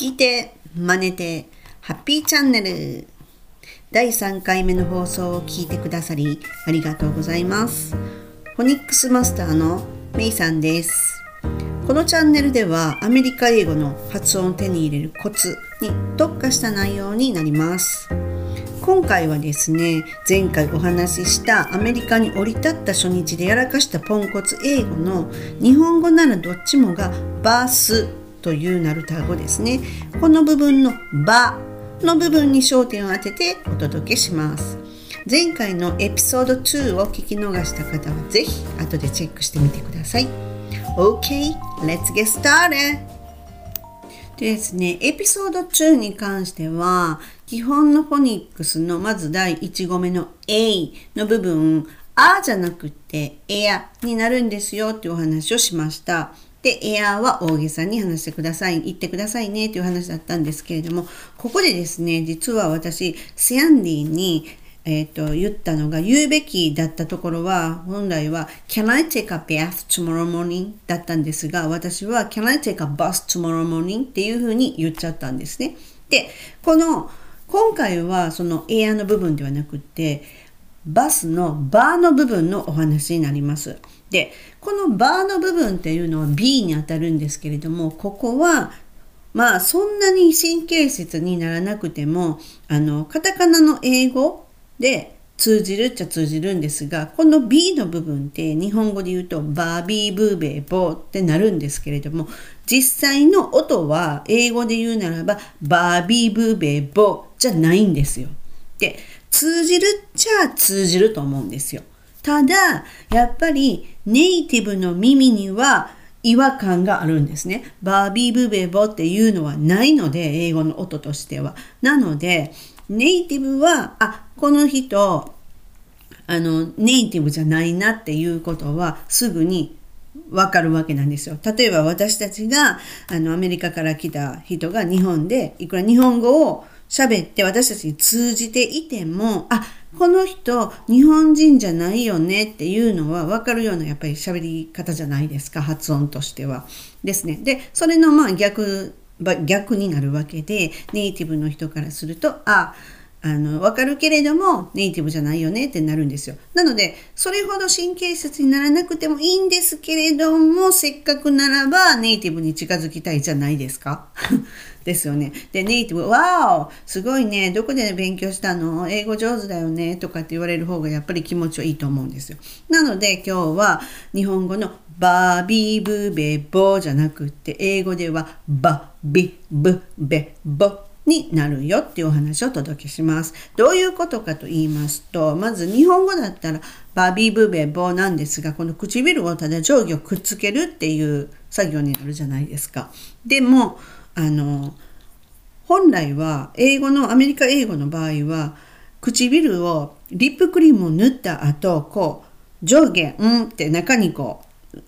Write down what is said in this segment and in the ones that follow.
聞いて、真似て、ハッピーチャンネル。第3回目の放送を聞いてくださり、ありがとうございます。フォニックスマスターのメイさんです。このチャンネルでは、アメリカ英語の発音を手に入れるコツに特化した内容になります。今回はですね前回お話ししたアメリカに降り立った初日でやらかしたポンコツ英語の日本語ならどっちもがバースというなる単語ですねこの部分のバの部分に焦点を当ててお届けします前回のエピソード2を聞き逃した方はぜひ後でチェックしてみてください OK, let's get started! でですね、エピソード2に関しては、基本のフォニックスのまず第1語目の A の部分、あじゃなくてエアになるんですよっていうお話をしました。で、エアーは大げさに話してください、言ってくださいねっていう話だったんですけれども、ここでですね、実は私、セアンディにえー、と言ったのが言うべきだったところは本来は Can I take a bath tomorrow morning? だったんですが私は Can I take a bus tomorrow morning? っていうふうに言っちゃったんですね。でこの今回はそのエアーの部分ではなくてバスのバーの部分のお話になります。でこのバーの部分っていうのは B にあたるんですけれどもここはまあそんなに神経質にならなくてもあのカタカナの英語で通じるっちゃ通じるんですがこの B の部分って日本語で言うとバービーブーベーボーってなるんですけれども実際の音は英語で言うならばバービーブーベーボーじゃないんですよ。で通じるっちゃ通じると思うんですよ。ただやっぱりネイティブの耳には違和感があるんですね。バービーブベボっていうのはないので英語の音としては。なのでネイティブはあこの人あのネイティブじゃないなっていうことはすぐにわかるわけなんですよ。例えば私たちがあのアメリカから来た人が日本でいくら日本語を喋って私たちに通じていてもあこの人日本人じゃないよねっていうのは分かるようなやっぱり喋り方じゃないですか発音としては。ですね。でそれのまあ逆逆になるわけでネイティブの人からするとああの分かるけれどもネイティブじゃないよねってなるんですよ。なのでそれほど神経質にならなくてもいいんですけれどもせっかくならばネイティブに近づきたいじゃないですか？ですよね。でネイティブ「わおすごいねどこで勉強したの？英語上手だよね」とかって言われる方がやっぱり気持ちはいいと思うんですよ。なので今日は日本語のバービーブベボじゃなくって英語ではバビブベボになるよっていうお話をお届けします。どういうことかと言いますと、まず日本語だったらバビーブベボなんですが、この唇をただ上下をくっつけるっていう作業になるじゃないですか。でも、あの、本来は英語の、アメリカ英語の場合は、唇をリップクリームを塗った後、こう、上下、うんって中にこう、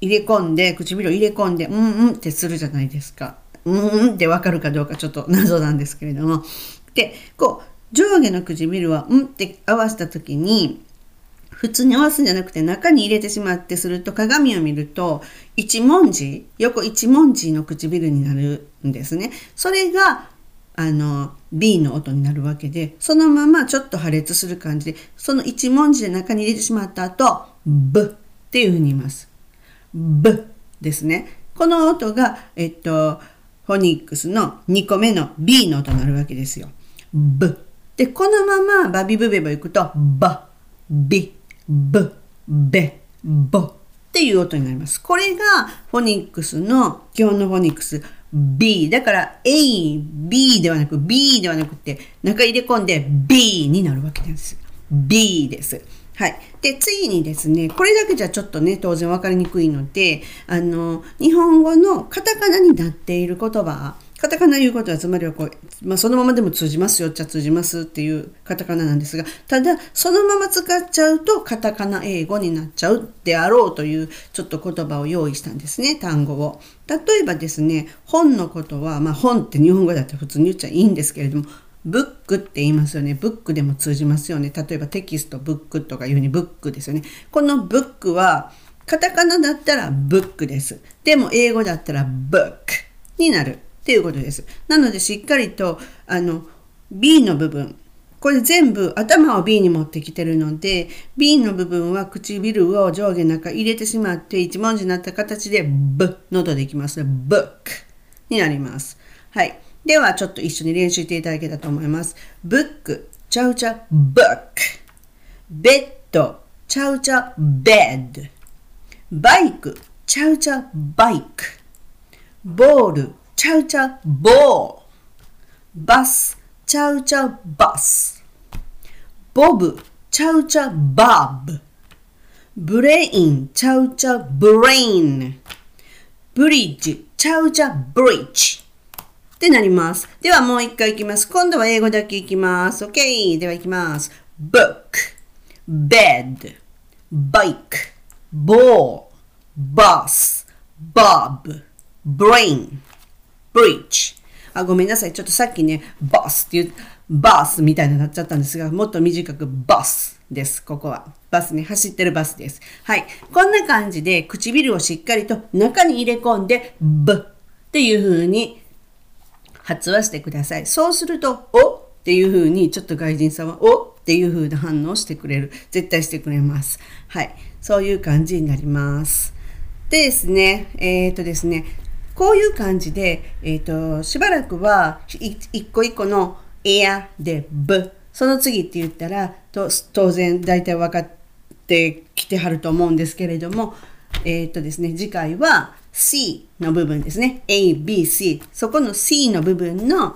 入れ込んで、唇を入れ込んで、うんうんってするじゃないですか。うんってわかるかどうかちょっと謎なんですけれども。で、こう、上下の唇はうんって合わせた時に、普通に合わすんじゃなくて中に入れてしまってすると鏡を見ると一文字横一文字の唇になるんですね。それがあの B の音になるわけでそのままちょっと破裂する感じでその一文字で中に入れてしまった後「ブ」っていうふうに言います。ブですね。この音が、えっと、フォニックスの2個目の B の音になるわけですよ。ブ。で、このままバビブベボ行くと、バ、ビ、ブ、ベ、ボっていう音になります。これがフォニックスの基本のフォニックス B。だから A、B ではなく B ではなくて中入れ込んで B になるわけなんです。B です。はい。で、次にですね、これだけじゃちょっとね、当然分かりにくいので、あの、日本語のカタカナになっている言葉、カタカナ言うことはつまりはこう、まあ、そのままでも通じますよっちゃ通じますっていうカタカナなんですが、ただ、そのまま使っちゃうとカタカナ英語になっちゃうであろうというちょっと言葉を用意したんですね、単語を。例えばですね、本のことは、まあ、本って日本語だったら普通に言っちゃいいんですけれども、ブックって言いますよね。ブックでも通じますよね。例えばテキスト、ブックとかいうふうにブックですよね。このブックは、カタカナだったらブックです。でも英語だったらブックになる。っていうことです。なのでしっかりとあの B の部分これ全部頭を B に持ってきてるので B の部分は唇を上下中入れてしまって一文字になった形で B 喉でいきますね book になりますはいではちょっと一緒に練習していただけたらと思います ブックちゃうちゃ book ベッドちゃうちゃ bed バイクちゃうちゃ bike ボールちゃうちゃ ball バスちゃうちゃ bus。ボブ、ちゃうちゃ Bob。ブレイン、ちゃうちゃ brain。ブリッジ、チャウチャブリッジ。ってなります。ではもう一回いきます。今度は英語だけいきます。OK。ではいきます。book, bed, bike, ball, bus, bob, brain, bridge. あ、ごめんなさい。ちょっとさっきね、バスっていう、バスみたいになっちゃったんですが、もっと短くバスです。ここは。バスね、走ってるバスです。はい。こんな感じで唇をしっかりと中に入れ込んで、ブっていう風に発話してください。そうすると、おっていう風に、ちょっと外人さんは、おっていう風な反応してくれる。絶対してくれます。はい。そういう感じになります。でですね、えっ、ー、とですね、こういう感じで、えっ、ー、と、しばらくは一個一個のエアでブ、その次って言ったら、と当然大体分かってきてはると思うんですけれども、えっ、ー、とですね、次回は C の部分ですね。A, B, C。そこの C の部分の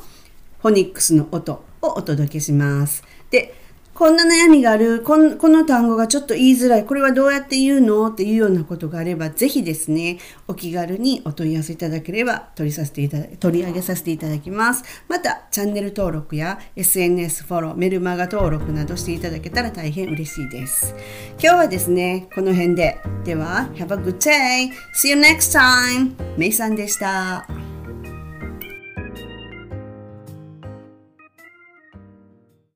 フォニックスの音をお届けします。で、こんな悩みがあるこの、この単語がちょっと言いづらい、これはどうやって言うの？っていうようなことがあれば、ぜひですね、お気軽にお問い合わせいただければ取りさせていただ取り上げさせていただきます。また、チャンネル登録や SNS フォロー、メルマガ登録などしていただけたら大変嬉しいです。今日はですね、この辺で。では、Have a good day! See you next time! メイさんでした。